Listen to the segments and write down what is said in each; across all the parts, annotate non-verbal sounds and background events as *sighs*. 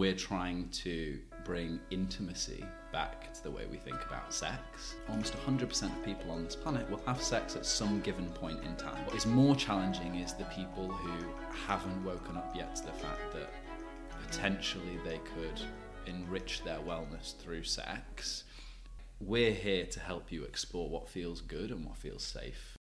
we're trying to bring intimacy back to the way we think about sex. Almost 100% of people on this planet will have sex at some given point in time. What is more challenging is the people who haven't woken up yet to the fact that potentially they could enrich their wellness through sex. We're here to help you explore what feels good and what feels safe.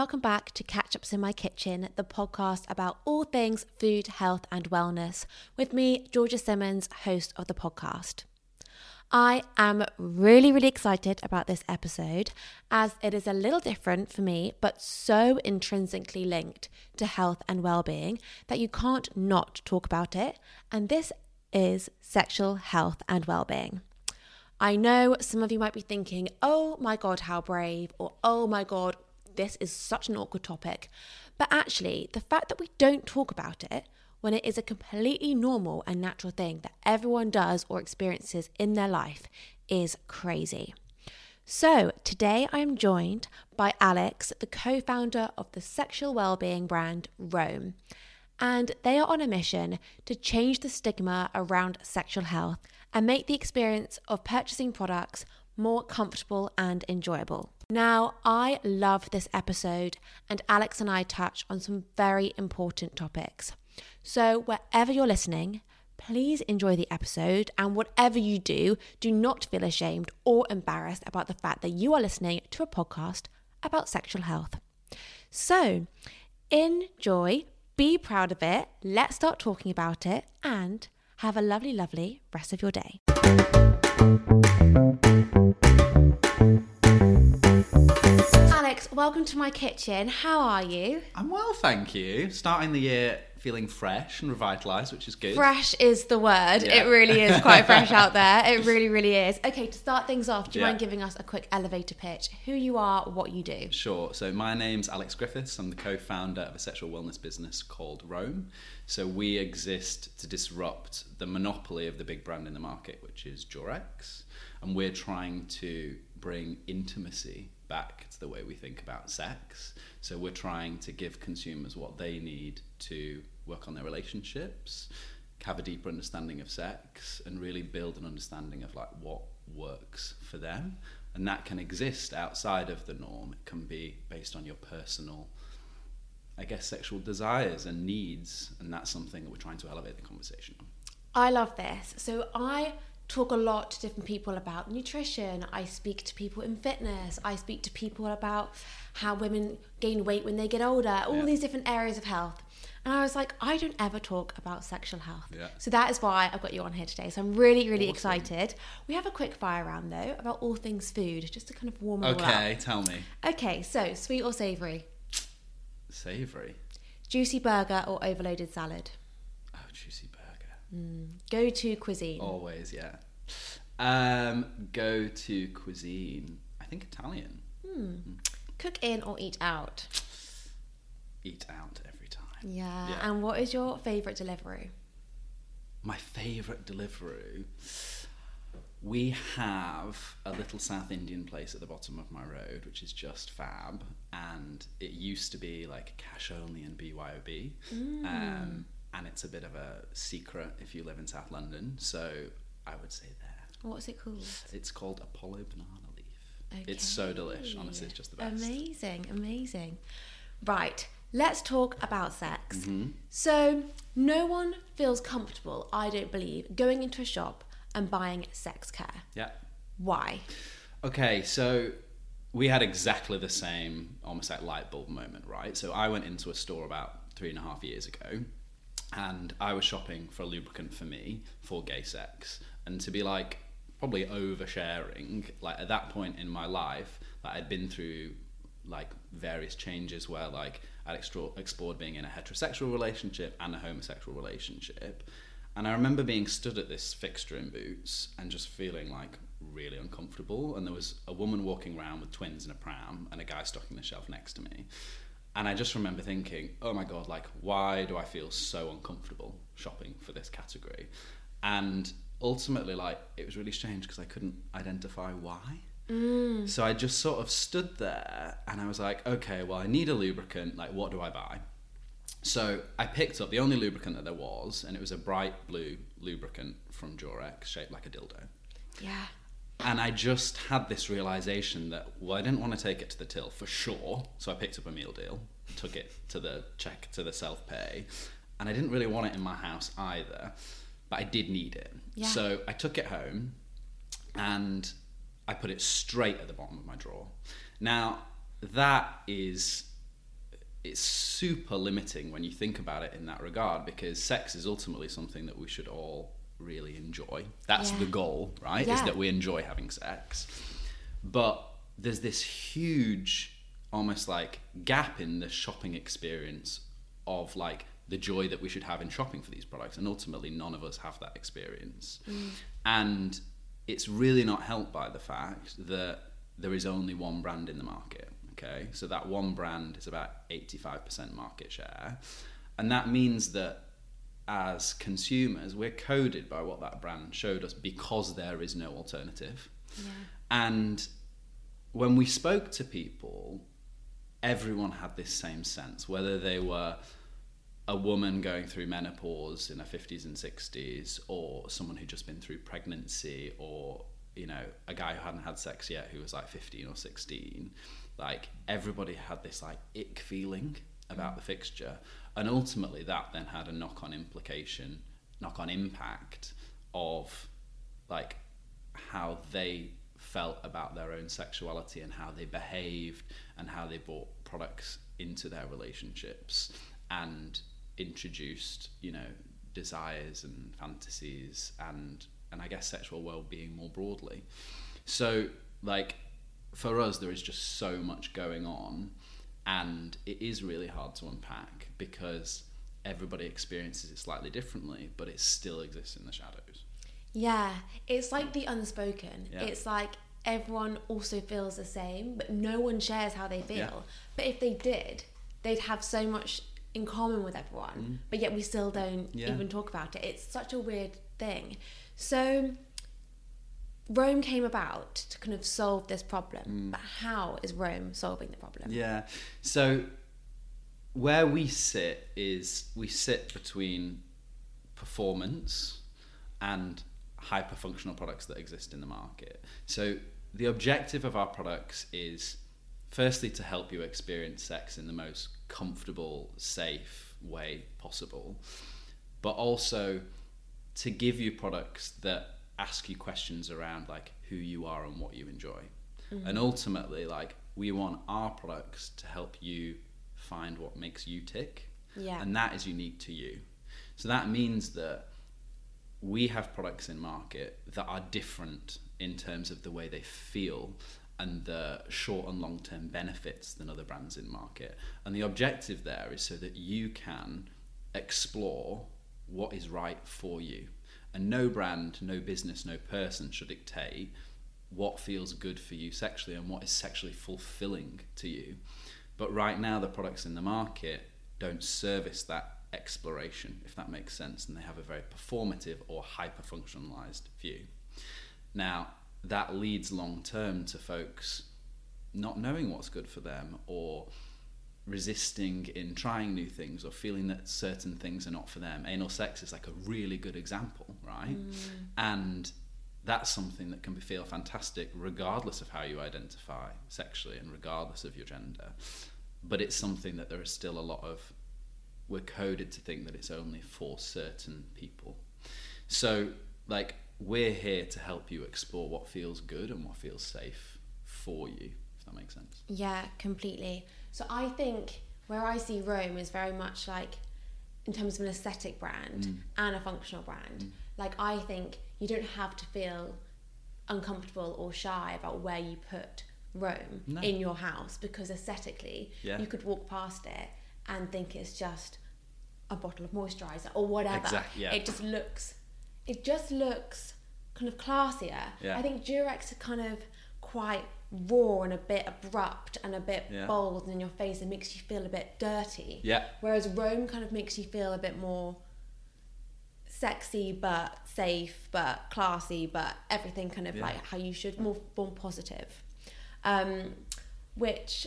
Welcome back to Catch Ups in My Kitchen, the podcast about all things food, health, and wellness, with me, Georgia Simmons, host of the podcast. I am really, really excited about this episode as it is a little different for me, but so intrinsically linked to health and well being that you can't not talk about it. And this is sexual health and well being. I know some of you might be thinking, oh my God, how brave, or oh my God, this is such an awkward topic. But actually, the fact that we don't talk about it when it is a completely normal and natural thing that everyone does or experiences in their life is crazy. So, today I am joined by Alex, the co founder of the sexual well-being brand Roam. And they are on a mission to change the stigma around sexual health and make the experience of purchasing products more comfortable and enjoyable. Now, I love this episode, and Alex and I touch on some very important topics. So, wherever you're listening, please enjoy the episode, and whatever you do, do not feel ashamed or embarrassed about the fact that you are listening to a podcast about sexual health. So, enjoy, be proud of it, let's start talking about it, and have a lovely, lovely rest of your day. Welcome to my kitchen. How are you? I'm well, thank you. Starting the year feeling fresh and revitalised, which is good. Fresh is the word. Yeah. It really is quite fresh out there. *laughs* It really, really is. Okay, to start things off, do you Yeah. mind giving us a quick elevator pitch? Who you are, what you do? Sure. So my name's Alex Griffiths. I'm the co-founder of a sexual wellness business called Roam. So we exist to disrupt the monopoly of the big brand in the market, which is Durex, and we're trying to bring intimacy back to the way we think about sex. So we're trying to give consumers what they need to work on their relationships, have a deeper understanding of sex, and really build an understanding of like what works for them. And that can exist outside of the norm. It can be based on your personal, I guess, sexual desires and needs. And that's something that we're trying to elevate the conversation on. I love this. So I talk a lot to different people about nutrition. I speak to people in fitness. I speak to people about how women gain weight when they get older, all Yeah. these different areas of health. And I was like, I don't ever talk about sexual health. Yeah. So that is why I've got you on here today. So I'm really, really Awesome. excited. We have a quick fire round though about all things food, just to kind of warm it all Okay, tell me. up. Okay, so sweet or savoury? Savory. Juicy burger or overloaded salad? Oh, juicy burger. Go to cuisine. Always, yeah. Um, go to cuisine. I think Italian. Cook in or eat out? Eat out every time. Yeah. Yeah. And what is your favourite delivery? My favourite delivery. We have a little South Indian place at the bottom of my road, which is just fab, and it used to be like cash only and BYOB, um, and it's a bit of a secret if you live in South London. So I would say there. What's it called? It's called Apollo Banana Leaf. Okay. It's so delish. Honestly, it's just the best. Amazing, amazing. Right, let's talk about sex. Mm-hmm. So, no one feels comfortable, I don't believe, going into a shop and buying sex care. Yeah. Why? Okay, so we had exactly the same almost like light bulb moment, right? So I went into a store about three and a half years ago and I was shopping for a lubricant for me for gay sex. And to be like probably oversharing, like at that point in my life, like I'd been through like various changes where like I'd explored being in a heterosexual relationship and a homosexual relationship. And I remember being stood at this fixture in Boots and just feeling like really uncomfortable. And there was a woman walking around with twins in a pram and a guy stocking the shelf next to me. And I just remember thinking, oh my God, like, why do I feel so uncomfortable shopping for this category? And ultimately, like, it was really strange because I couldn't identify why. Mm. So I just sort of stood there and I was like, okay, well, I need a lubricant. Like, what do I buy? So I picked up the only lubricant that there was, and it was a bright blue lubricant from Durex, shaped like a dildo. Yeah. And I just had this realization that, well, I didn't want to take it to the till for sure. So I picked up a meal deal, took it to the check to the self pay, and I didn't really want it in my house either, but I did need it. Yeah. So I took it home and I put it straight at the bottom of my drawer. Now, that is it's super limiting when you think about it in that regard because sex is ultimately something that we should all really enjoy. That's Yeah. the goal, right? Is that we enjoy having sex. But there's this huge almost like gap in the shopping experience of like the joy that we should have in shopping for these products and ultimately none of us have that experience. Mm. And it's really not helped by the fact that there is only one brand in the market. Okay, so that one brand is about 85% market share. And that means that as consumers, we're coded by what that brand showed us because there is no alternative. And when we spoke to people, everyone had this same sense, whether they were a woman going through menopause in her 50s and 60s, or someone who'd just been through pregnancy, or you know, a guy who hadn't had sex yet who was like 15 or 16. Like everybody had this like ick feeling about mm. the fixture, and ultimately that then had a knock-on implication, knock-on impact of like how they felt about their own sexuality and how they behaved and how they brought products into their relationships and introduced you know desires and fantasies and and I guess sexual well-being more broadly. So like for us there is just so much going on and it is really hard to unpack because everybody experiences it slightly differently but it still exists in the shadows Yeah, it's like the unspoken. Yeah. It's like everyone also feels the same, but no one shares how they feel. Yeah. But if they did, they'd have so much in common with everyone, but yet we still don't Mm. Yeah. even talk about it. It's such a weird thing. So Roam came about to kind of solve this problem, but how is Roam solving the problem? Mm. Yeah. So where we sit is we sit between performance and hyper functional products that exist in the market. So the objective of our products is firstly to help you experience sex in the most comfortable, safe way possible, but also to give you products that ask you questions around like who you are and what you enjoy. Mm-hmm. And ultimately like we want our products to help you find what makes you tick. Yeah. And that is unique to you. So that means that we have products in market that are different in terms of the way they feel and the short and long term benefits than other brands in market. And the objective there is so that you can explore what is right for you. And no brand, no business, no person should dictate what feels good for you sexually and what is sexually fulfilling to you. But right now, the products in the market don't service that exploration, if that makes sense, and they have a very performative or hyper functionalized view. Now, that leads long term to folks not knowing what's good for them or resisting in trying new things or feeling that certain things are not for them. Anal sex is like a really good example, right? Mm. And that's something that can be feel fantastic regardless of how you identify sexually and regardless of your gender. But it's something that there is still a lot of we're coded to think that it's only for certain people. So like we're here to help you explore what feels good and what feels safe for you, if that makes sense. Yeah, completely. So I think where I see Roam is very much like in terms of an aesthetic brand Mm. and a functional brand. Like I think you don't have to feel uncomfortable or shy about where you put Roam No. in your house because aesthetically Yeah. you could walk past it and think it's just a bottle of moisturizer or whatever. Exact- yeah. It just looks it just looks kind of classier. Yeah. I think Durex are kind of quite raw and a bit abrupt and a bit Yeah. bold in your face and makes you feel a bit dirty. Yeah. Whereas Roam kind of makes you feel a bit more sexy but safe but classy but everything kind of Yeah. like how you should more more positive um which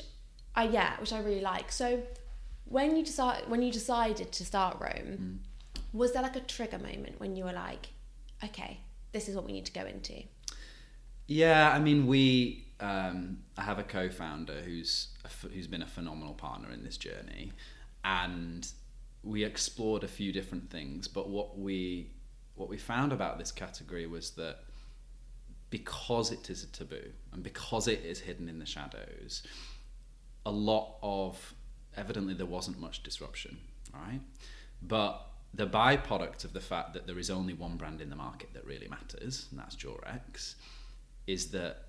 i yeah which i really like so when you decide when you decided to start Roam was there like a trigger moment when you were like okay this is what we need to go into Yeah, I mean, we. Um, I have a co-founder who's who's been a phenomenal partner in this journey, and we explored a few different things. But what we what we found about this category was that because it is a taboo and because it is hidden in the shadows, a lot of evidently there wasn't much disruption, right? But the byproduct of the fact that there is only one brand in the market that really matters, and that's Durex, is that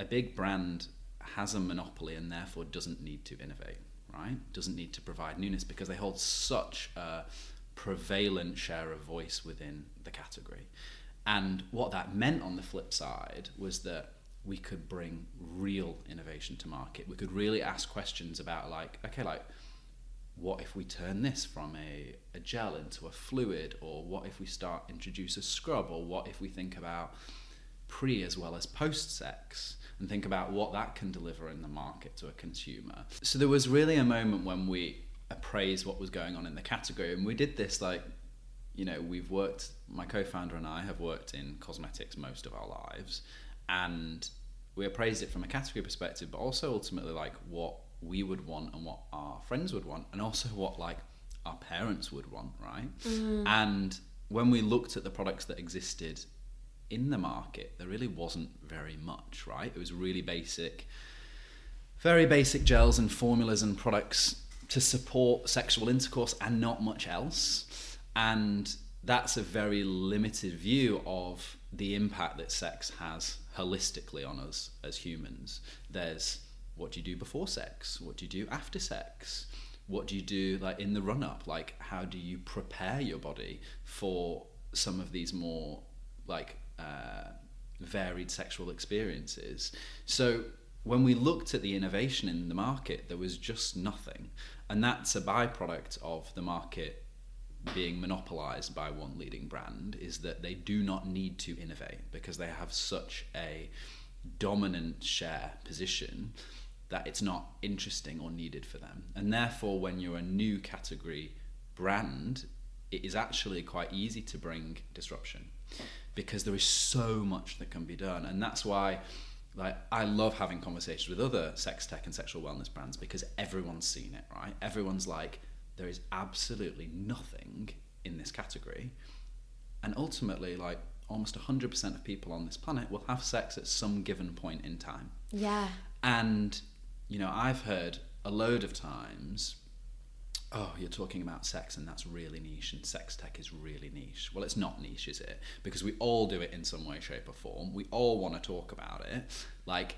a big brand has a monopoly and therefore doesn't need to innovate, right? Doesn't need to provide newness because they hold such a prevalent share of voice within the category. And what that meant on the flip side was that we could bring real innovation to market. We could really ask questions about like, okay, like what if we turn this from a, a gel into a fluid? Or what if we start introduce a scrub? Or what if we think about pre as well as post sex? And think about what that can deliver in the market to a consumer. So there was really a moment when we appraised what was going on in the category. And we did this like you know we've worked my co-founder and i have worked in cosmetics most of our lives and we appraised it from a category perspective but also ultimately like what we would want and what our friends would want and also what like our parents would want right? Mm-hmm. And when we looked at the products that existed in the market there really wasn't very much right? It was really basic very basic gels and formulas and products to support sexual intercourse and not much else. And that's a very limited view of the impact that sex has holistically on us as humans. There's what do you do before sex? What do you do after sex? What do you do like in the run up? Like how do you prepare your body for some of these more like uh, varied sexual experiences? So when we looked at the innovation in the market, there was just nothing. And that's a byproduct of the market being monopolized by one leading brand is that they do not need to innovate because they have such a dominant share position that it's not interesting or needed for them. And therefore, when you're a new category brand, it is actually quite easy to bring disruption because there is so much that can be done. And that's why like I love having conversations with other sex tech and sexual wellness brands because everyone's seen it, right? Everyone's like, there is absolutely nothing in this category. And ultimately, like almost 100% of people on this planet will have sex at some given point in time. yeah And, you know, I've heard a load of times, oh, you're talking about sex and that's really niche and sex tech is really niche. Well, it's not niche, is it? Because we all do it in some way, shape, or form. We all want to talk about it. Like,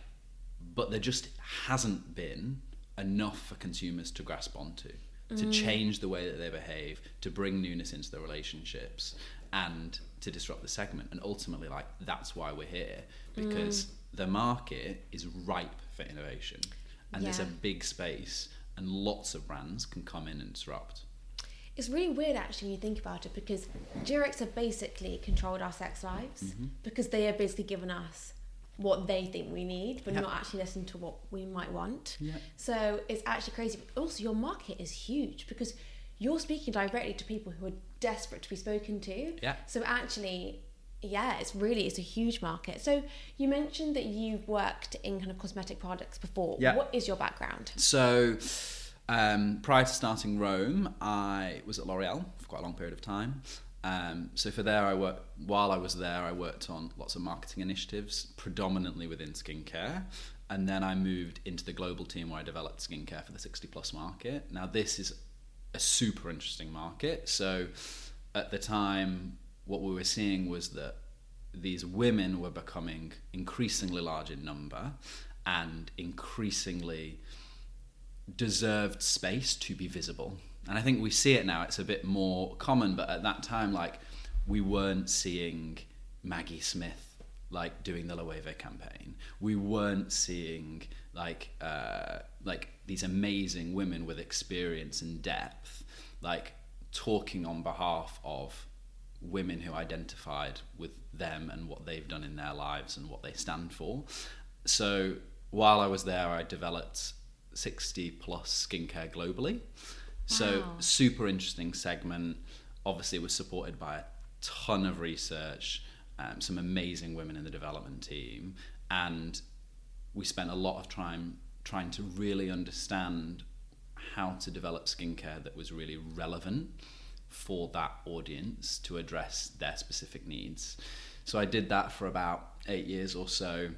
but there just hasn't been enough for consumers to grasp onto, to change the way that they behave, to bring newness into the relationships, and to disrupt the segment. And ultimately, like, that's why we're here because the market is ripe for innovation and there's a big space and lots of brands can come in and disrupt. It's really weird actually when you think about it because Durex have basically controlled our sex lives Mm-hmm. because they have basically given us what they think we need but Yeah. not actually listen to what we might want. Yeah. So it's actually crazy. Also, your market is huge because you're speaking directly to people who are desperate to be spoken to. Yeah. So actually, yeah, it's really it's a huge market. So you mentioned that you've worked in kind of cosmetic products before. Yeah. What is your background? So, um, prior to starting Roam, I was at L'Oreal for quite a long period of time. Um, so for there, I worked. While I was there, I worked on lots of marketing initiatives, predominantly within skincare, and then I moved into the global team where I developed skincare for the 60 plus market. Now, this is a super interesting market. So, at the time, what we were seeing was that these women were becoming increasingly large in number and increasingly deserved space to be visible. And I think we see it now, it's a bit more common, but at that time, like, we weren't seeing Maggie Smith like doing the Loewe campaign. We weren't seeing like uh, like these amazing women with experience and depth, like talking on behalf of women who identified with them and what they've done in their lives and what they stand for. So while I was there, I developed 60 plus skincare globally. So Wow. super interesting segment. Obviously, it was supported by a ton of research, um, some amazing women in the development team, and we spent a lot of time trying to really understand how to develop skincare that was really relevant for that audience to address their specific needs. So I did that for about eight years or so.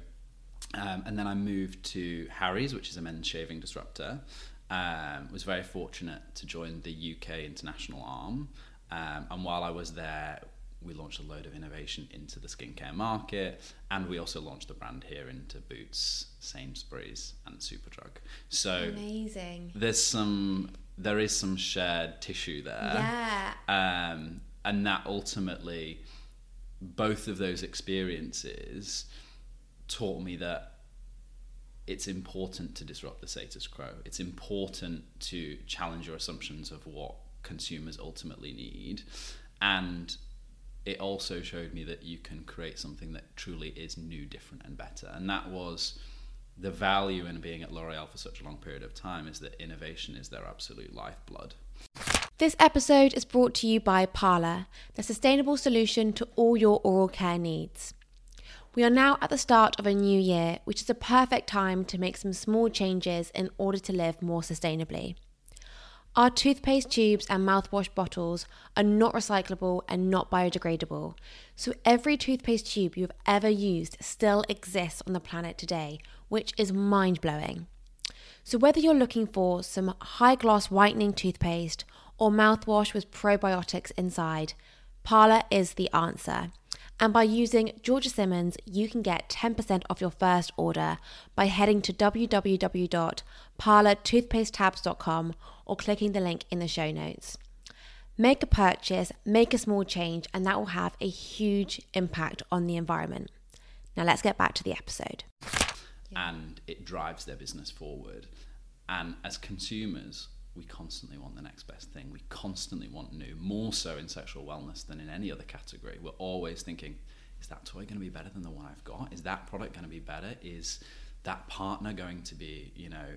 Um, and then I moved to Harry's, which is a men's shaving disruptor. Um, was very fortunate to join the UK international arm. Um, and while I was there, we launched a load of innovation into the skincare market, and we also launched the brand here into Boots, Sainsbury's, and Superdrug. So Amazing. there's some, there is some shared tissue there Yeah. um, and that ultimately both of those experiences taught me that it's important to disrupt the status quo. It's important to challenge your assumptions of what consumers ultimately need. And it also showed me that you can create something that truly is new different and better. And that was the value in being at L'Oreal for such a long period of time is that innovation is their absolute lifeblood. This episode is brought to you by Parla, the sustainable solution to all your oral care needs. We are now at the start of a new year, which is a perfect time to make some small changes in order to live more sustainably. Our toothpaste tubes and mouthwash bottles are not recyclable and not biodegradable, so every toothpaste tube you've ever used still exists on the planet today, which is mind blowing. So, whether you're looking for some high gloss whitening toothpaste or mouthwash with probiotics inside, Parla is the answer. And by using Georgia Simmons, you can get 10% off your first order by heading to www.parlatoothpastetabs.com or clicking the link in the show notes. Make a purchase, make a small change, and that will have a huge impact on the environment. Now, let's get back to the episode. and it drives their business forward. And as consumers, we constantly want the next best thing. We constantly want new, more so in sexual wellness than in any other category. We're always thinking, is that toy going to be better than the one I've got? Is that product going to be better? Is that partner going to be, you know,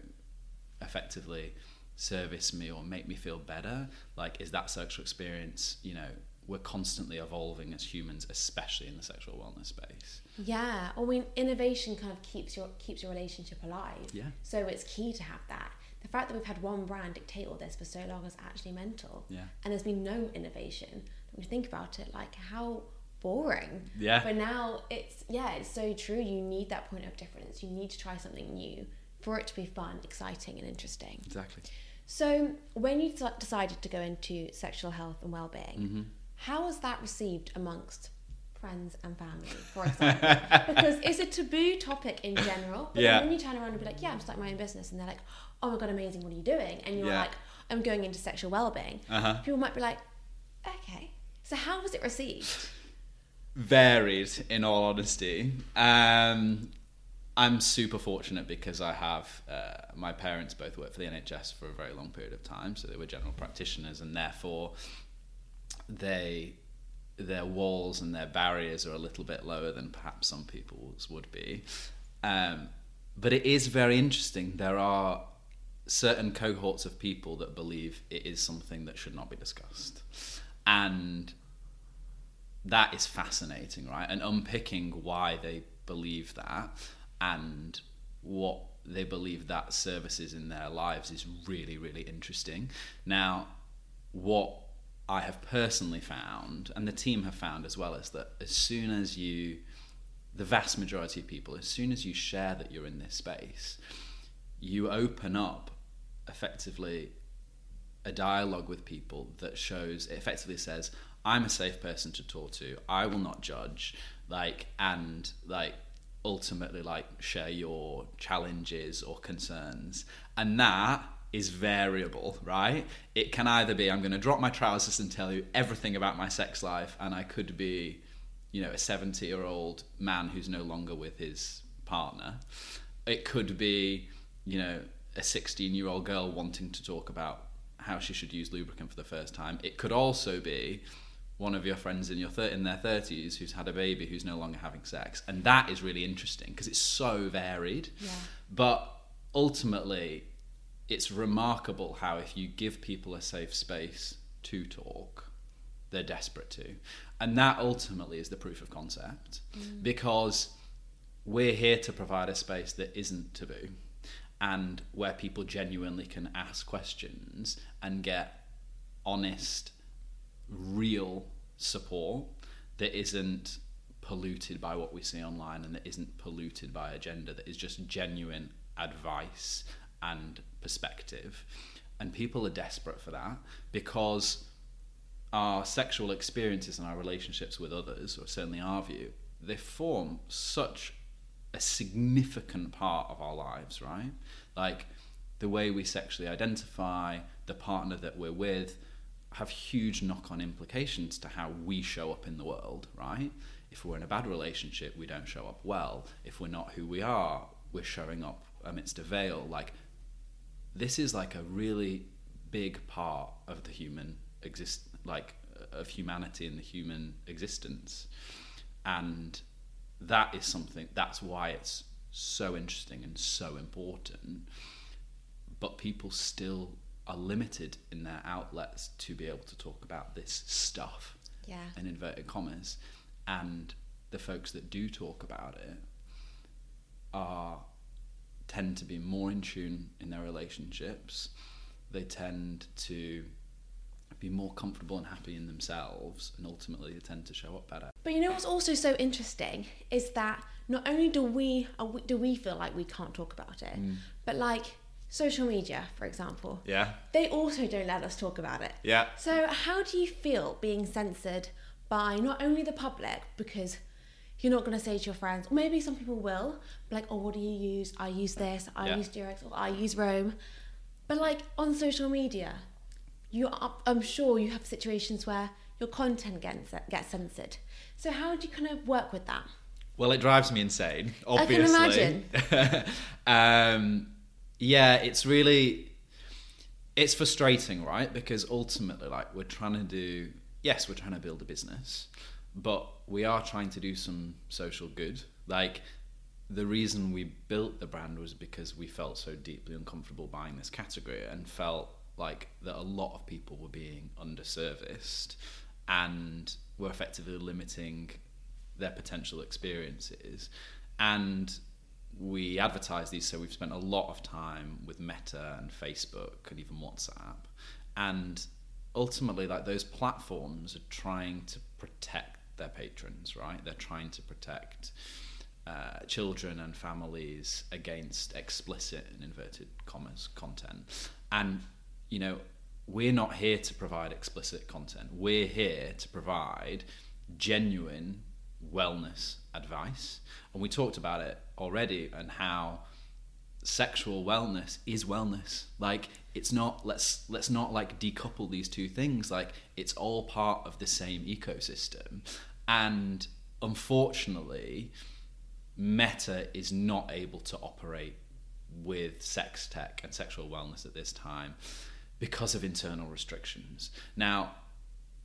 effectively service me or make me feel better? Like, is that sexual experience, you know, we're constantly evolving as humans, especially in the sexual wellness space. Yeah, I mean, innovation kind of keeps your keeps your relationship alive. Yeah. So it's key to have that. The fact that we've had one brand dictate all this for so long is actually mental. Yeah. And there's been no innovation. When you think about it, like how boring. Yeah. But now it's yeah, it's so true. You need that point of difference. You need to try something new for it to be fun, exciting, and interesting. Exactly. So when you decided to go into sexual health and well-being, Mm-hmm. how was that received amongst friends and family, for example? *laughs* because it's a taboo topic in general. But Yeah. then when you turn around and be like, "Yeah, I'm starting my own business," and they're like, "Oh my god, amazing! What are you doing?" and you're Yeah. like, "I'm going into sexual well-being." Uh-huh. People might be like, "Okay." So how was it received? varied in all honesty um, i'm super fortunate because i have uh, my parents both worked for the nhs for a very long period of time so they were general practitioners and therefore they their walls and their barriers are a little bit lower than perhaps some people's would be um, but it is very interesting there are certain cohorts of people that believe it is something that should not be discussed and that is fascinating, right? And unpicking why they believe that and what they believe that services in their lives is really, really interesting. Now, what I have personally found, and the team have found as well, is that as soon as you, the vast majority of people, as soon as you share that you're in this space, you open up effectively a dialogue with people that shows effectively says i'm a safe person to talk to. I will not judge like and like ultimately like share your challenges or concerns. And that is variable right? It can either be i'm going to drop my trousers and tell you everything about my sex life and i could be you know a 70 year old man who's no longer with his partner. It could be you know a 16 year old girl wanting to talk about how she should use lubricant for the first time. It could also be one of your friends in your thir- in their 30s who's had a baby who's no longer having sex. And that is really interesting because it's so varied. Yeah. but ultimately it's remarkable how if you give people a safe space to talk they're desperate to. And that ultimately is the proof of concept mm. because we're here to provide a space that isn't taboo and where people genuinely can ask questions and get honest real support that isn't polluted by what we see online and that isn't polluted by agenda that is just genuine advice and perspective. And people are desperate for that because our sexual experiences and our relationships with others or certainly our view they form such a significant part of our lives right like the way we sexually identify the partner that we're with have huge knock-on implications to how we show up in the world, right? If we're in a bad relationship, we don't show up well. If we're not who we are, we're showing up amidst a veil. Like this is like a really big part of the human exist, like of humanity and the human existence, and that is something. That's why it's so interesting and so important. But people still are limited in their outlets to be able to talk about this stuff Yeah. in inverted commas and the folks that do talk about it are tend to be more in tune in their relationships they tend to be more comfortable and happy in themselves and ultimately they tend to show up better But you know what's also so interesting is that not only do we, do we feel like we can't talk about it, mm. but like social media, for example, yeah they also don't let us talk about it. yeah So how do you feel being censored by not only the public because you're not going to say to your friends, or maybe some people will, like, oh, what do you use? I use this, I Yeah. use Durex, or I use Roam. But like on social media, you are, I'm sure you have situations where your content gets gets censored. So how do you kind of work with that? Well, it drives me insane. obviously. I can Obviously, *laughs* um, yeah, it's really it's frustrating, right? Because ultimately, like we're trying to do, yes, we're trying to build a business, but we are trying to do some social good. Like the reason we built the brand was because we felt so deeply uncomfortable buying this category and felt like that a lot of people were being underserviced and were effectively limiting their potential experiences. And we advertise these so we've spent a lot of time with meta and facebook and even whatsapp. And ultimately like those platforms are trying to protect their patrons right? They're trying to protect uh, children and families against explicit and inverted commas content. And you know we're not here to provide explicit content. We're here to provide genuine wellness advice. And we talked about it already and how sexual wellness is wellness. Like it's not let's let's not like decouple these two things. Like it's all part of the same ecosystem. And unfortunately meta is not able to operate with sex tech and sexual wellness at this time because of internal restrictions. Now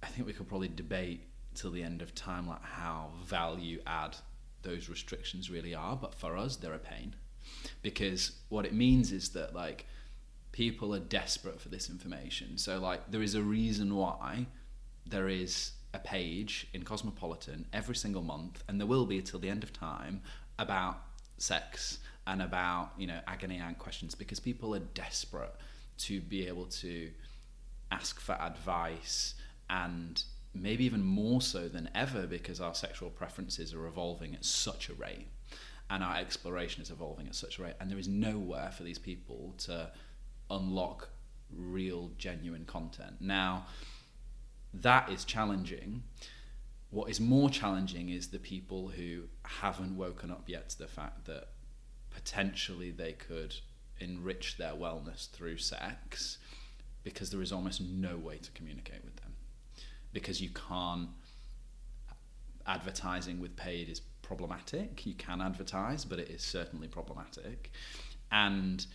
i think we could probably debate till the end of time like how value add those restrictions really are but for us they're a pain. Because what it means is that like people are desperate for this information. So like there is a reason why there is a page in cosmopolitan every single month and there will be till the end of time about sex and about you know agony aunt questions because people are desperate to be able to ask for advice and maybe even more so than ever because our sexual preferences are evolving at such a rate and our exploration is evolving at such a rate. And there is nowhere for these people to unlock real genuine content. Now that is challenging. What is more challenging is the people who haven't woken up yet to the fact that potentially they could enrich their wellness through sex because there is almost no way to communicate with them. Because you can't advertising with paid is problematic. You can advertise but it is certainly problematic. And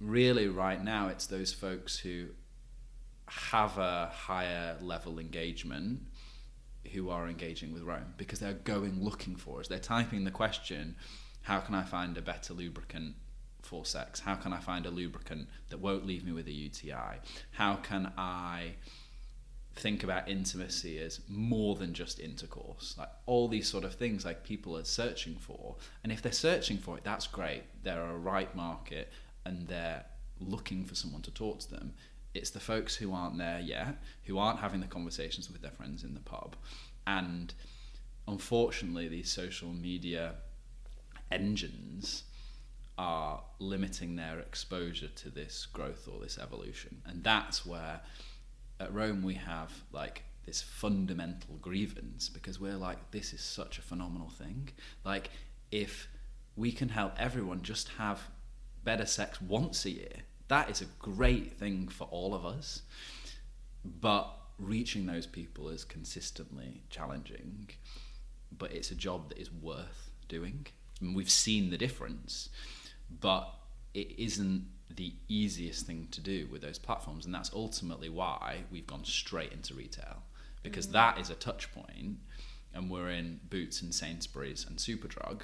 really right now it's those folks who have a higher level engagement who are engaging with Roam because they're going looking for us. They're typing the question, how can I find a better lubricant for sex? How can I find a lubricant that won't leave me with a UTI? How can I think about intimacy as more than just intercourse? Like all these sort of things like people are searching for. And if they're searching for it, that's great. They're a right market and they're looking for someone to talk to them. It's the folks who aren't there yet, who aren't having the conversations with their friends in the pub. And unfortunately, these social media engines are limiting their exposure to this growth or this evolution. And that's where at Roam we have like this fundamental grievance because we're like, this is such a phenomenal thing. Like, if we can help everyone just have better sex once a year, that is a great thing for all of us. But reaching those people is consistently challenging, but it's a job that is worth doing. And we've seen the difference but it isn't the easiest thing to do with those platforms and that's ultimately why we've gone straight into retail because mm. that is a touch point and we're in Boots and Sainsbury's and Superdrug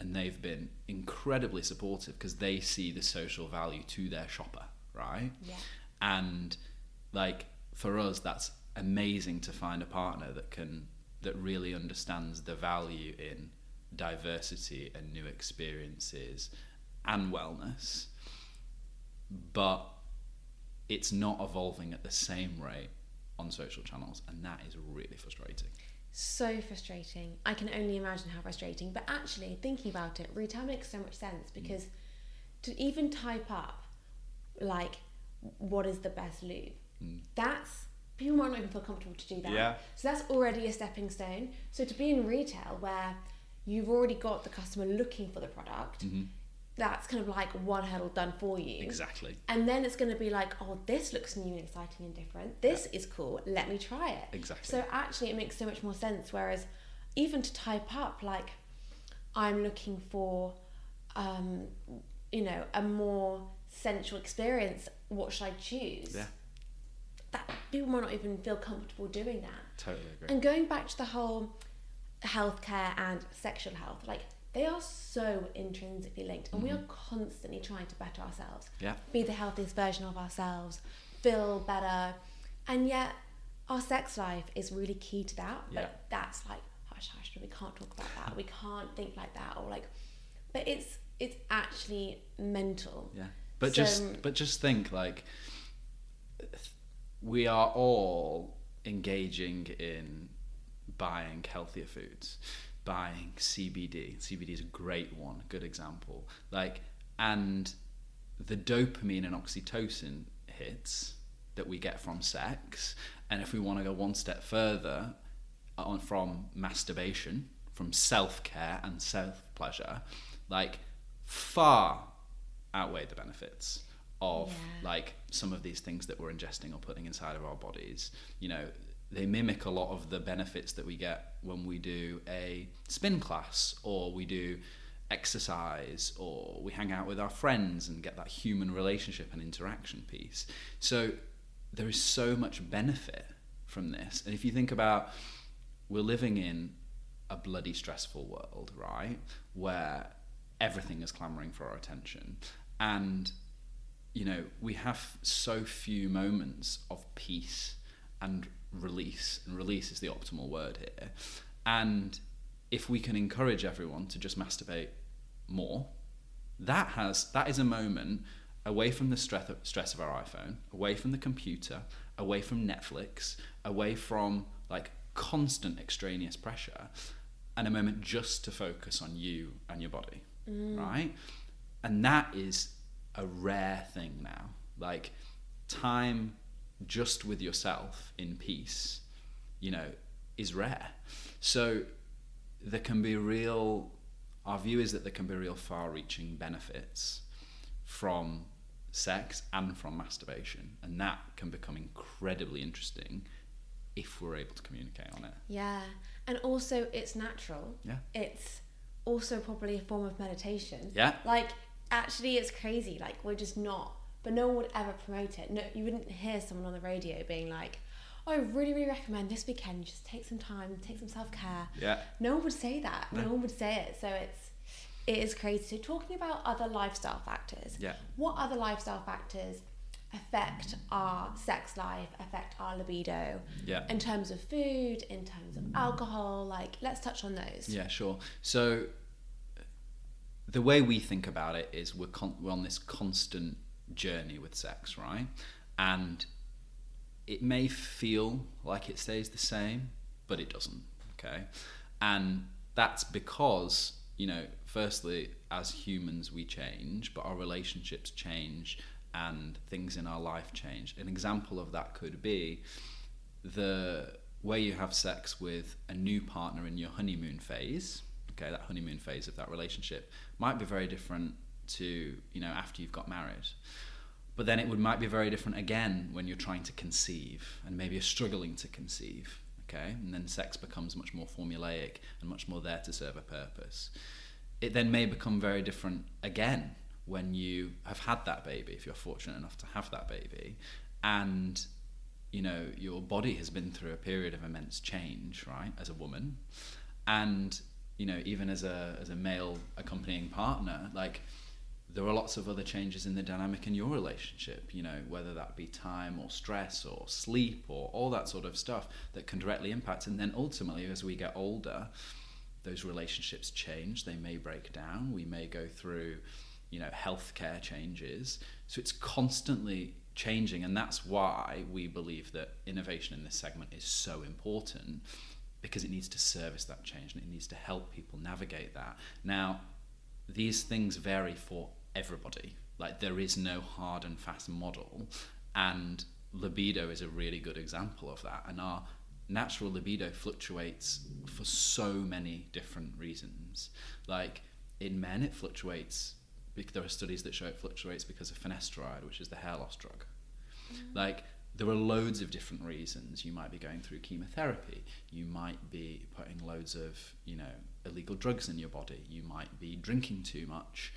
and they've been incredibly supportive because they see the social value to their shopper right yeah. and like for us that's amazing to find a partner that can that really understands the value in diversity and new experiences and wellness, but it's not evolving at the same rate on social channels, and that is really frustrating. So frustrating. I can only imagine how frustrating. But actually, thinking about it, retail makes so much sense because mm. to even type up, like, what is the best lube? Mm. That's people might not even feel comfortable to do that. Yeah. So that's already a stepping stone. So to be in retail where you've already got the customer looking for the product. Mm-hmm that's kind of like one hurdle done for you. Exactly. And then it's going to be like, oh, this looks new and exciting and different. This yeah. is cool. Let me try it. Exactly. So actually, it makes so much more sense. Whereas, even to type up, like, I'm looking for, um, you know, a more sensual experience. What should I choose? Yeah. That people might not even feel comfortable doing that. Totally agree. And going back to the whole healthcare and sexual health, like they are so intrinsically linked and mm-hmm. we are mm-hmm. constantly trying to better ourselves yeah be the healthiest version of ourselves feel better and yet our sex life is really key to that yeah. but that's like hush hush we can't talk about that we can't think like that or like but it's it's actually mental yeah but so, just but just think like we are all engaging in buying healthier foods buying CBD. CBD is a great one, good example. Like, and the dopamine and oxytocin hits that we get from sex, and if we want to go one step further uh, on from masturbation, from self care and self pleasure, like far outweigh the benefits of yeah. like some of these things that we're ingesting or putting inside of our bodies. You know, they mimic a lot of the benefits that we get when we do a spin class or we do exercise or we hang out with our friends and get that human relationship and interaction piece. So there is so much benefit from this. And if you think about we're living in a bloody stressful world, right? Where everything is clamoring for our attention. And, you know, we have so few moments of peace and release, and release is the optimal word here. And if we can encourage everyone to just masturbate more, that has that is a moment away from the stress of, stress of our iPhone, away from the computer, away from Netflix, away from like constant extraneous pressure, and a moment just to focus on you and your body, mm. right? And that is a rare thing now. Like time just with yourself in peace, you know, is rare. So there can be real, our view is that there can be real far reaching benefits from sex and from masturbation. And that can become incredibly interesting if we're able to communicate on it. Yeah. And also, it's natural. Yeah. It's also probably a form of meditation. Yeah. Like, actually, it's crazy. Like, we're just not but no one would ever promote it. No, you wouldn't hear someone on the radio being like, oh, I really, really recommend this weekend just take some time, take some self care. Yeah. No one would say that. No. No. one would say it. So it's it is crazy. So talking about other lifestyle factors. Yeah. What other lifestyle factors affect our sex life, affect our libido? Yeah. In terms of food, in terms of alcohol, like let's touch on those. Yeah, sure. So the way we think about it is we're con- we're on this constant journey with sex, right? And it may feel like it stays the same, but it doesn't. Okay, and that's because you know, firstly, as humans we change, but our relationships change and things in our life change. An example of that could be the way you have sex with a new partner in your honeymoon phase okay that honeymoon phase of that relationship might be very different to you know after you've got married. But then it would might be very different again when you're trying to conceive and maybe you're struggling to conceive okay? And then sex becomes much more formulaic and much more there to serve a purpose. It then may become very different again when you have had that baby if you're fortunate enough to have that baby and you know your body has been through a period of immense change right as a woman. And you know even as a as a male accompanying partner like there are lots of other changes in the dynamic in your relationship you know whether that be time or stress or sleep or all that sort of stuff that can directly impact. And then ultimately as we get older those relationships change. They may break down. We may go through you know healthcare changes. So it's constantly changing. And that's why we believe that innovation in this segment is so important because it needs to service that change and it needs to help people navigate that. Now these things vary for everybody. Like there is no hard and fast model and libido is a really good example of that. And our natural libido fluctuates for so many different reasons. Like in men it fluctuates there are studies that show it fluctuates because of finasteride which is the hair loss drug. Mm. Like there are loads of different reasons. You might be going through chemotherapy. You might be putting loads of you know illegal drugs in your body. You might be drinking too much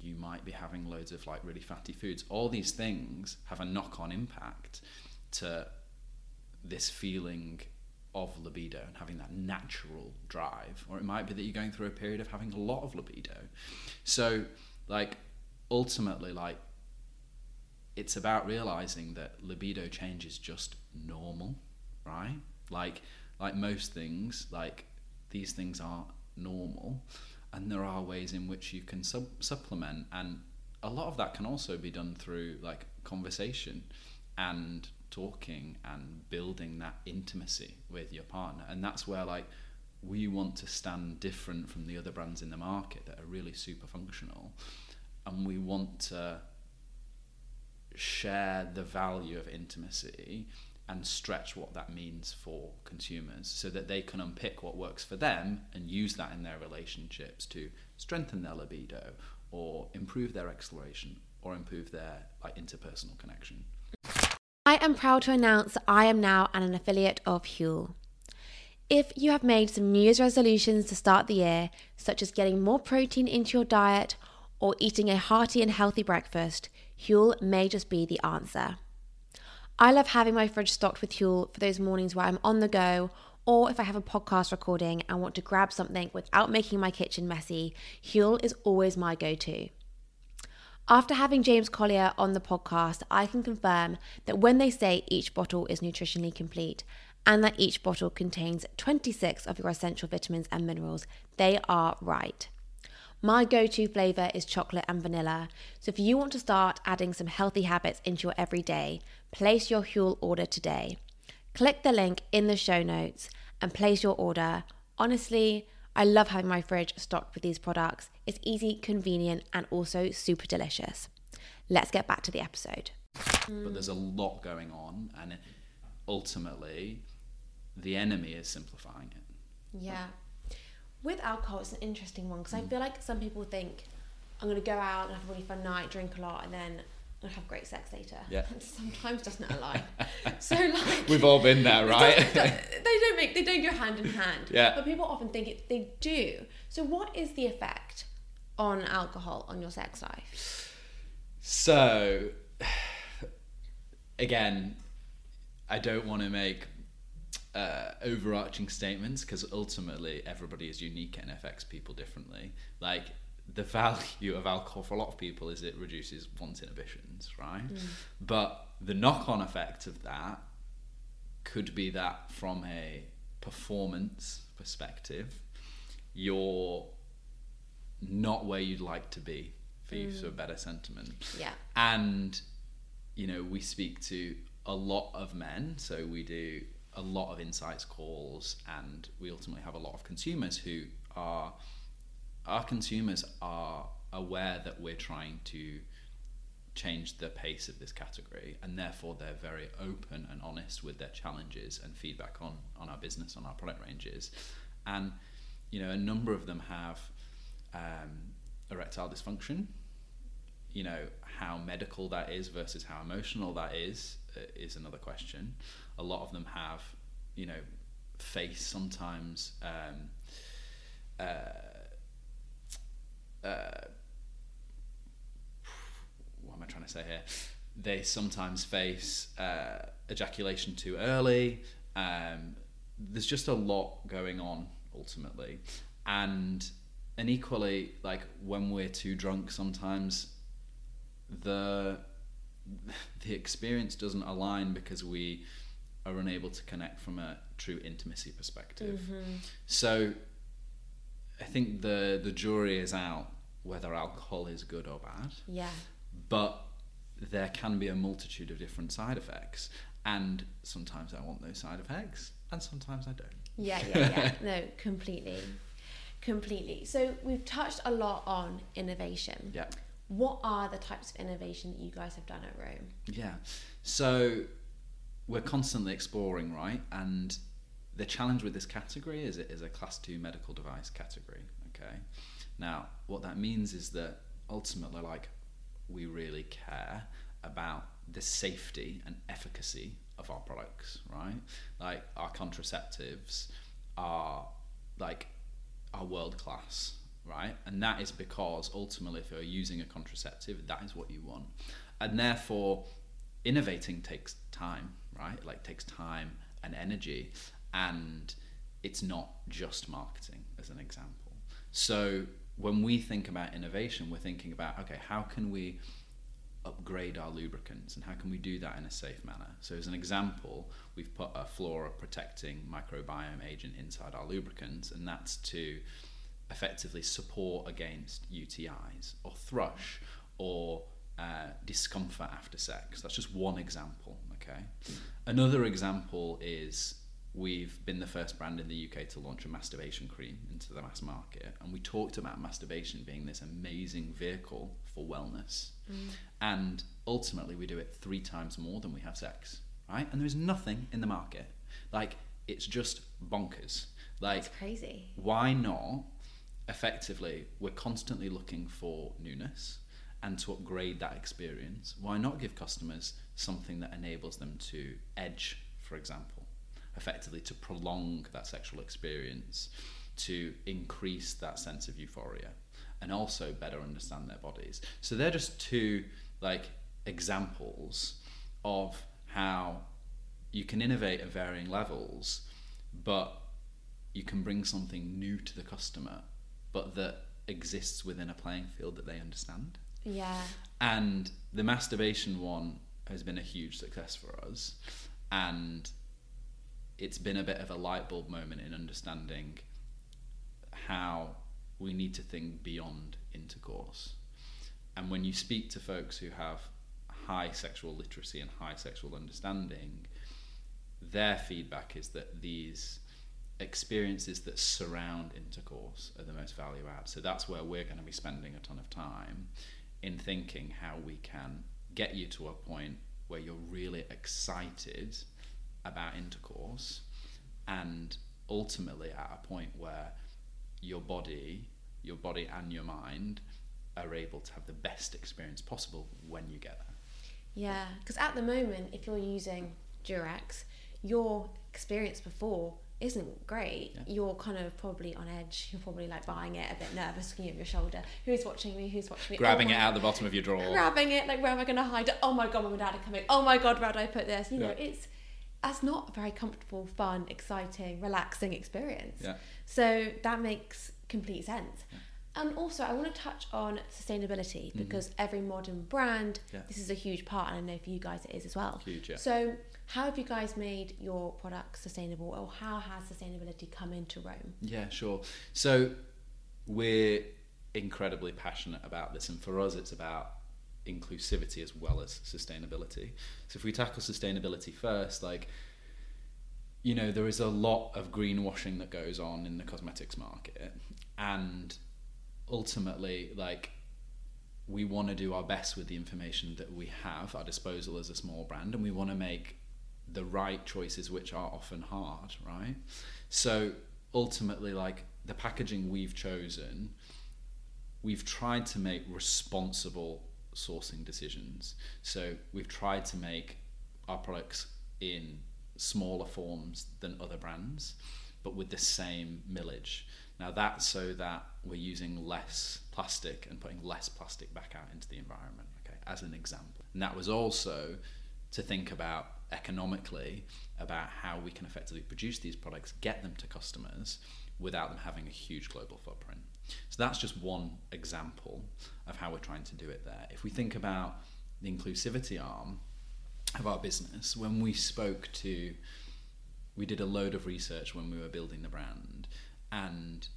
you might be having loads of like really fatty foods. All these things have a knock-on impact to this feeling of libido and having that natural drive. Or it might be that you're going through a period of having a lot of libido. So like ultimately like it's about realizing that libido change is just normal right? Like like most things like these things are normal and there are ways in which you can sub- supplement and a lot of that can also be done through like conversation and talking and building that intimacy with your partner and that's where like we want to stand different from the other brands in the market that are really super functional and we want to share the value of intimacy and stretch what that means for consumers so that they can unpick what works for them and use that in their relationships to strengthen their libido or improve their exploration or improve their like interpersonal connection. I am proud to announce that I am now an affiliate of Huel. If you have made some New Year's resolutions to start the year, such as getting more protein into your diet or eating a hearty and healthy breakfast, Huel may just be the answer. I love having my fridge stocked with Huel for those mornings where I'm on the go or if I have a podcast recording and want to grab something without making my kitchen messy, Huel is always my go to. After having James Collier on the podcast, I can confirm that when they say each bottle is nutritionally complete and that each bottle contains 26 of your essential vitamins and minerals, they are right. My go to flavour is chocolate and vanilla, so if you want to start adding some healthy habits into your everyday, place your Huel order today. Click the link in the show notes and place your order. Honestly, I love having my fridge stocked with these products. It's easy, convenient, and also super delicious. Let's get back to the episode. But there's a lot going on and ultimately the enemy is simplifying it. Yeah. With alcohol, it's an interesting one because I mm. feel like some people think I'm going to go out and have a really fun night, drink a lot, and then I'm going to have great sex later. Yeah. And *laughs* sometimes doesn't align. so like We've all been there, right? *laughs* they don't make they don't go hand in hand. Yeah. But people often think it they do. So what is the effect on alcohol on your sex life? So, *sighs* again, I don't want to make uh, overarching statements because ultimately everybody is unique and affects people differently. Like the *laughs* value of alcohol for a lot of people is it reduces one's inhibitions, right? But the knock-on effect of that could be that from a performance perspective, you're not where you'd like to be for use of a better sentiment. Yeah. And, you know, we speak to a lot of men, so we do a lot of insights calls, and we ultimately have a lot of consumers who are, our consumers are aware that we're trying to change the pace of this category and therefore they're very open and honest with their challenges and feedback on on our business on our product ranges. And you know a number of them have um, erectile dysfunction. You know how medical that is versus how emotional that is uh, is another question a lot of them have you know face sometimes um, uh, uh, what am I trying to say here? They sometimes face uh, ejaculation too early. Um, there's just a lot going on ultimately, and and equally, like when we're too drunk, sometimes the *laughs* the experience doesn't align because we are unable to connect from a true intimacy perspective. Mm-hmm. So I think the the jury is out whether alcohol is good or bad Yeah. but there can be a multitude of different side effects and sometimes i want those side effects and sometimes i don't Yeah, yeah, yeah. *laughs* no, completely. Completely. So we've touched a lot on innovation. yeah What are the types of innovation that you guys have done at Roam? yeah so we're constantly exploring right? And the challenge with this category is it is a class 2 medical device category okay? Now what that means is that ultimately like we really care about the safety and efficacy of our products right? Like our contraceptives are like are world class right? And that is because ultimately if you're using a contraceptive that is what you want. And therefore innovating takes time right? Like takes time and energy and it's not just marketing as an example. So when we think about innovation we're thinking about okay how can we upgrade our lubricants and how can we do that in a safe manner? So as an example we've put a flora protecting microbiome agent inside our lubricants and that's to effectively support against UTIs or thrush or uh, discomfort after sex. That's just one example okay another example is we've been the first brand in the UK to launch a masturbation cream into the mass market and we talked about masturbation being this amazing vehicle for wellness. Mm. And ultimately we do it three times more than we have sex right? And there's nothing in the market. Like it's just bonkers. Like It's crazy. why not? Effectively we're constantly looking for newness and to upgrade that experience why not give customers something that enables them to edge for example effectively to prolong that sexual experience to increase that sense of euphoria and also better understand their bodies so they're just two like examples of how you can innovate at varying levels but you can bring something new to the customer, but that exists within a playing field that they understand. Yeah. And the masturbation one has been a huge success for us. And it's been a bit of a light bulb moment in understanding how we need to think beyond intercourse. And when you speak to folks who have high sexual literacy and high sexual understanding, their feedback is that these experiences that surround intercourse are the most value add. So that's where we're going to be spending a ton of time in thinking how we can get you to a point where you're really excited about intercourse and ultimately at a point where your body, your body and your mind are able to have the best experience possible when you get there. Yeah. Because at the moment, if you're using Durex, your experience before isn't great. Yeah. You're kind of probably on edge. You're probably like buying it a bit nervous, looking over your shoulder. Who's watching me? Who's watching me? Oh Grabbing my- it out the bottom of your drawer. grabbing it like where am i going to hide it oh my god mum and dad are coming oh my god where do i put this you know it's that's not a very comfortable, fun, exciting, relaxing experience. Yeah. So that makes complete sense. And also, I want to touch on sustainability because every modern brand, Mm-hmm. Yeah. this is a huge part, and I know for you guys it is as well. Huge, yeah. So, how have you guys made your product sustainable, or how has sustainability come into Roam? Yeah, sure. So we're incredibly passionate about this, and for us, it's about inclusivity as well as sustainability. So if we tackle sustainability first, like you know, there is a lot of greenwashing that goes on in the cosmetics market, and ultimately, like we want to do our best with the information that we have our disposal as a small brand, and we want to make the right choices, which are often hard, right? So ultimately, like the packaging we've chosen, we've tried to make responsible sourcing decisions. So we've tried to make our products in smaller forms than other brands, but with the same millage. Now that's so that we're using less plastic and putting less plastic back out into the environment, okay, as an example. And that was also to think about economically about how we can effectively produce these products, get them to customers without them having a huge global footprint. So that's just one example of how we're trying to do it there. If we think about the inclusivity arm of our business, when we spoke to, we did a load of research when we were building the brand, and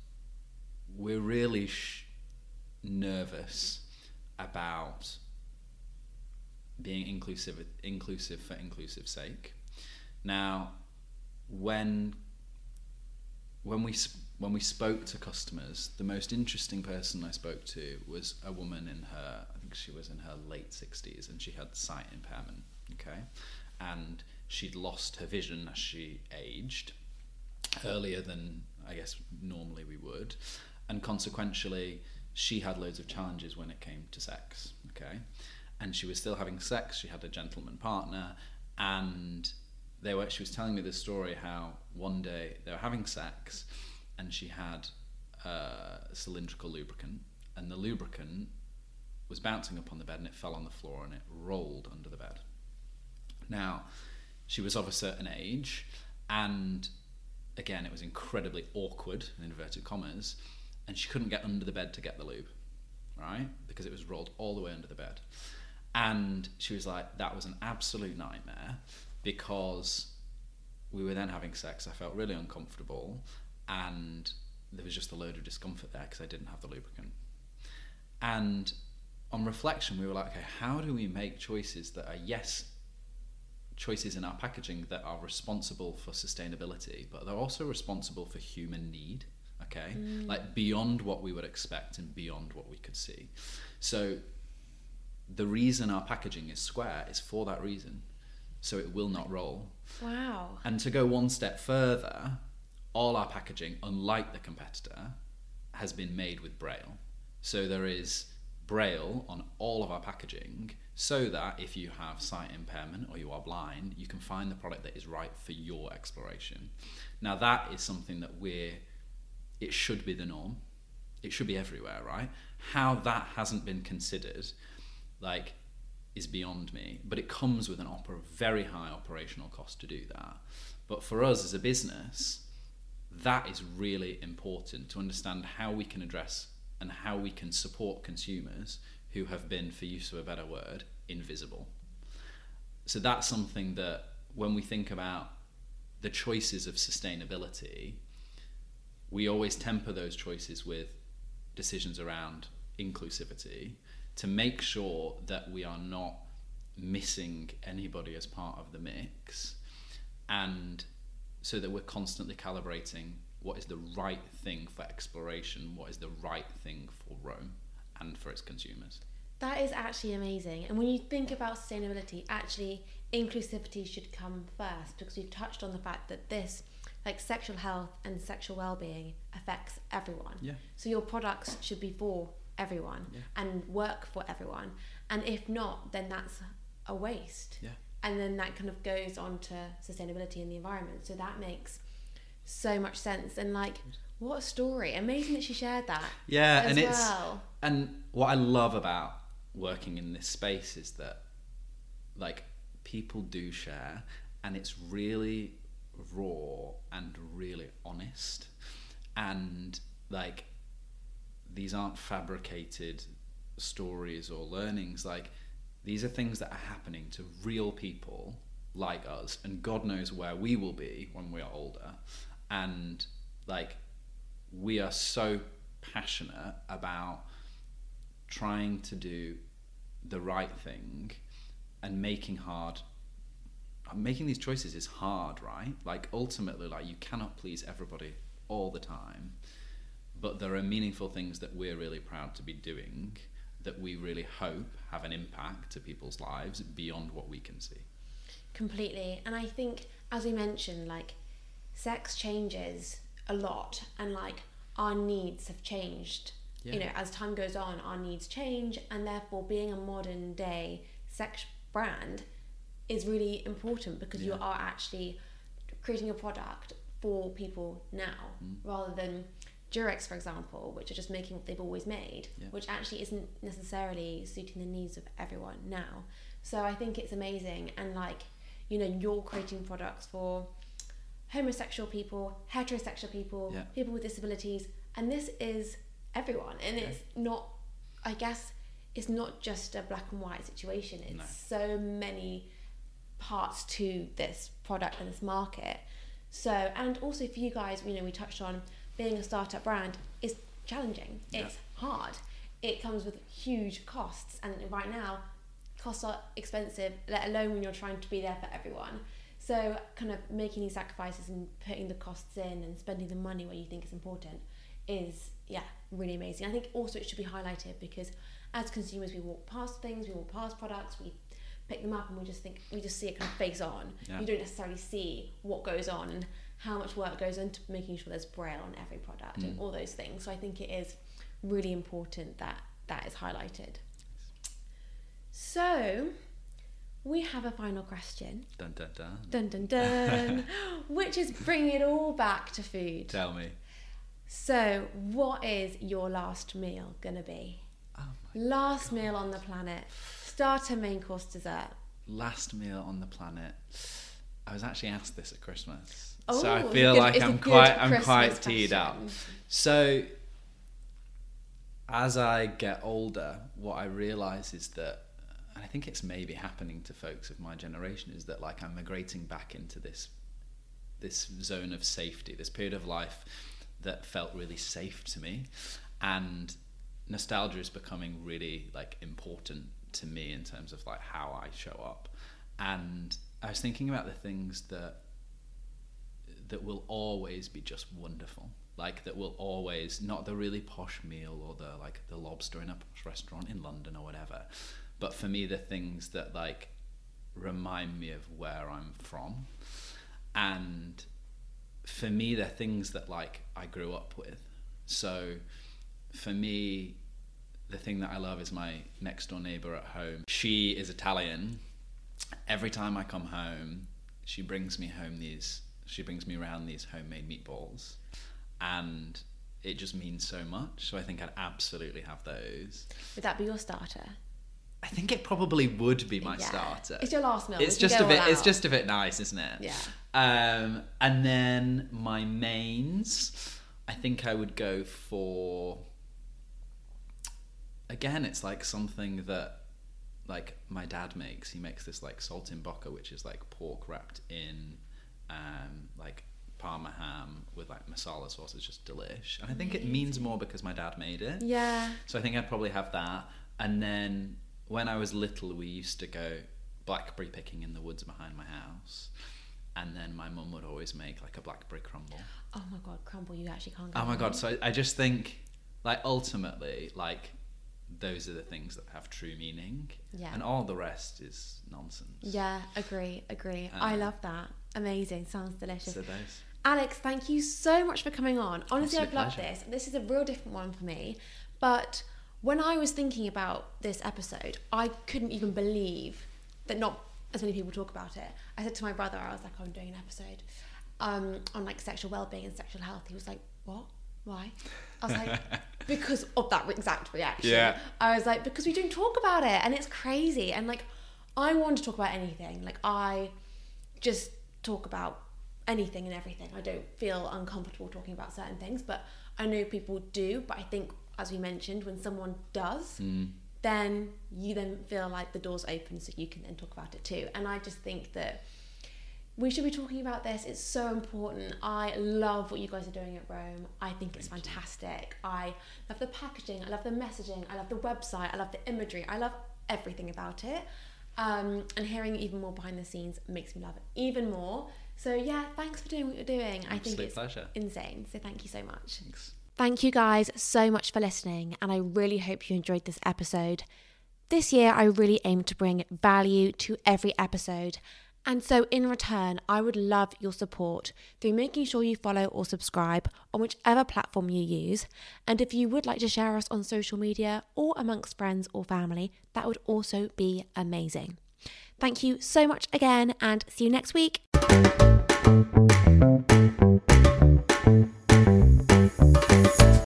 we're really sh- nervous about being inclusive inclusive for inclusive sake. Now, when when we when we spoke to customers, the most interesting person I spoke to was a woman in her I think she was in her late sixties and she had sight impairment. Okay, and she'd lost her vision as she aged earlier than I guess normally we would, and consequentially she had loads of challenges when it came to sex. Okay, and she was still having sex. She had a gentleman partner, and they were. She was telling me this story how one day they were having sex, and she had uh, cylindrical lubricant, and the lubricant was bouncing up on the bed, and it fell on the floor, and it rolled under the bed. Now, she was of a certain age, and again, it was incredibly awkward, in inverted commas, and she couldn't get under the bed to get the lube, right? Because it was rolled all the way under the bed. And she was like, that was an absolute nightmare because we were then having sex. I felt really uncomfortable, and there was just a load of discomfort there because I didn't have the lubricant. And on reflection, we were like, okay, how do we make choices that are, yes, choices in our packaging that are responsible for sustainability, but they're also responsible for human need, okay? Mm. Like beyond what we would expect and beyond what we could see. So the reason our packaging is square is for that reason. So it will not roll. Wow. And to go one step further, all our packaging, unlike the competitor, has been made with Braille. So there is Braille on all of our packaging so that if you have sight impairment or you are blind, you can find the product that is right for your exploration. Now, that is something that we're, it should be the norm. It should be everywhere, right? How that hasn't been considered, like, is beyond me. But it comes with an opera, very high operational cost to do that. But for us as a business, that is really important to understand how we can address and how we can support consumers who have been, for use of a better word, invisible. So that's something that when we think about the choices of sustainability, we always temper those choices with decisions around inclusivity to make sure that we are not missing anybody as part of the mix and so that we're constantly calibrating what is the right thing for exploration, what is the right thing for Roam and for its consumers. That is actually amazing. And when you think about sustainability, actually, inclusivity should come first because we've touched on the fact that this, like sexual health and sexual well being, affects everyone. Yeah. So your products should be for everyone Yeah. and work for everyone. And if not, then that's a waste. Yeah. And then that kind of goes on to sustainability in the environment. So that makes so much sense. And like, what a story. Amazing that she shared that. Yeah, as and it's well. and what I love about working in this space is that like people do share and it's really raw and really honest and like these aren't fabricated stories or learnings. Like these are things that are happening to real people like us and god knows where we will be when we are older. And like we are so passionate about trying to do the right thing and making hard making these choices is hard right? Like ultimately like you cannot please everybody all the time but there are meaningful things that we're really proud to be doing that we really hope have an impact to people's lives beyond what we can see completely and i think as we mentioned like sex changes a lot and like our needs have changed yeah. you know as time goes on our needs change and therefore being a modern day sex brand is really important because yeah. you are actually creating a product for people now mm. rather than Durex, for example, which are just making what they've always made, yeah. which actually isn't necessarily suiting the needs of everyone now. So I think it's amazing, and like you know, you're creating products for homosexual people, heterosexual people, yeah. people with disabilities, and this is everyone, and it's not. I guess it's not just a black and white situation. It's no. so many parts to this product and this market. So, and also for you guys, you know, we touched on being a startup brand is challenging. Yeah. It's hard. It comes with huge costs, and right now, costs are expensive. Let alone when you're trying to be there for everyone. So, kind of making these sacrifices and putting the costs in and spending the money where you think is important is, yeah, really amazing. I think also it should be highlighted because as consumers, we walk past things, we walk past products, we pick them up, and we just think we just see it kind of face on. Yeah. You don't necessarily see what goes on and how much work goes into making sure there's braille on every product mm. and all those things. So I think it is really important that that is highlighted. So we have a final question. Dun dun dun. Dun dun dun. *laughs* which is bringing it all back to food. Tell me. So, what is your last meal gonna be? Oh last God. meal on the planet. Starter, main course, dessert. Last meal on the planet. I was actually asked this at Christmas. Oh, so I feel like I'm quite I'm quite teed up. So as I get older, what I realize is that and I think it's maybe happening to folks of my generation is that like I'm migrating back into this this zone of safety, this period of life that felt really safe to me. And nostalgia is becoming really like important to me in terms of like how I show up. And I was thinking about the things that that will always be just wonderful. Like that will always not the really posh meal or the like the lobster in a posh restaurant in London or whatever but for me the things that like remind me of where I'm from. And for me they're things that like I grew up with. So for me the thing that I love is my next door neighbor at home. She is Italian. Every time I come home she brings me home these she brings me around these homemade meatballs, and it just means so much. So I think I'd absolutely have those. Would that be your starter? I think it probably would be my yeah. starter. It's your last meal. It's just a bit. It's just a bit nice, isn't it? Yeah. Um, and then my mains, I think I would go for. Again, it's like something that, like my dad makes. He makes this like saltimbocca, which is like pork wrapped in um, like parma ham with like marsala sauce is just delish. And I think it means more because my dad made it. Yeah. So I think I'd probably have that. And then when I was little, we used to go blackberry picking in the woods behind my house. And then my mum would always make like a blackberry crumble. Oh my god, crumble! You actually can't. oh my god! So I, I just think, like ultimately, like those are the things that have true meaning. Yeah. And all the rest is nonsense. Yeah, agree, agree. Um, I love that. Amazing. Sounds delicious. So those. Alex, thank you so much for coming on. Honestly, I've loved this. This is a real different one for me. But when I was thinking about this episode, I couldn't even believe that not as many people talk about it. I said to my brother, I was like, oh, I'm doing an episode um, on like sexual well-being and sexual health. He was like, what? Why? I was like, *laughs* because of that exact reaction. Yeah. I was like, because we don't talk about it and it's crazy. And like, I want to talk about anything. Like, I just talk about anything and everything. I don't feel uncomfortable talking about certain things, but I know people do. But I think, as we mentioned, when someone does, Mm. then you then feel like the door's open so you can then talk about it too. And I just think that we should be talking about this. It's so important. I love what you guys are doing at Roam. I think it's fantastic. I love the packaging. I love the messaging. I love the website. I love the imagery. I love everything about it. Um, and hearing even more behind the scenes makes me love it even more. So yeah, thanks for doing what you're doing. I think it's pleasure. insane. So thank you so much. Thanks. Thank you guys so much for listening, and I really hope you enjoyed this episode. This year, I really aim to bring value to every episode, and so in return, I would love your support through making sure you follow or subscribe on whichever platform you use. And if you would like to share us on social media or amongst friends or family, that would also be amazing. Thank you so much again, and see you next week.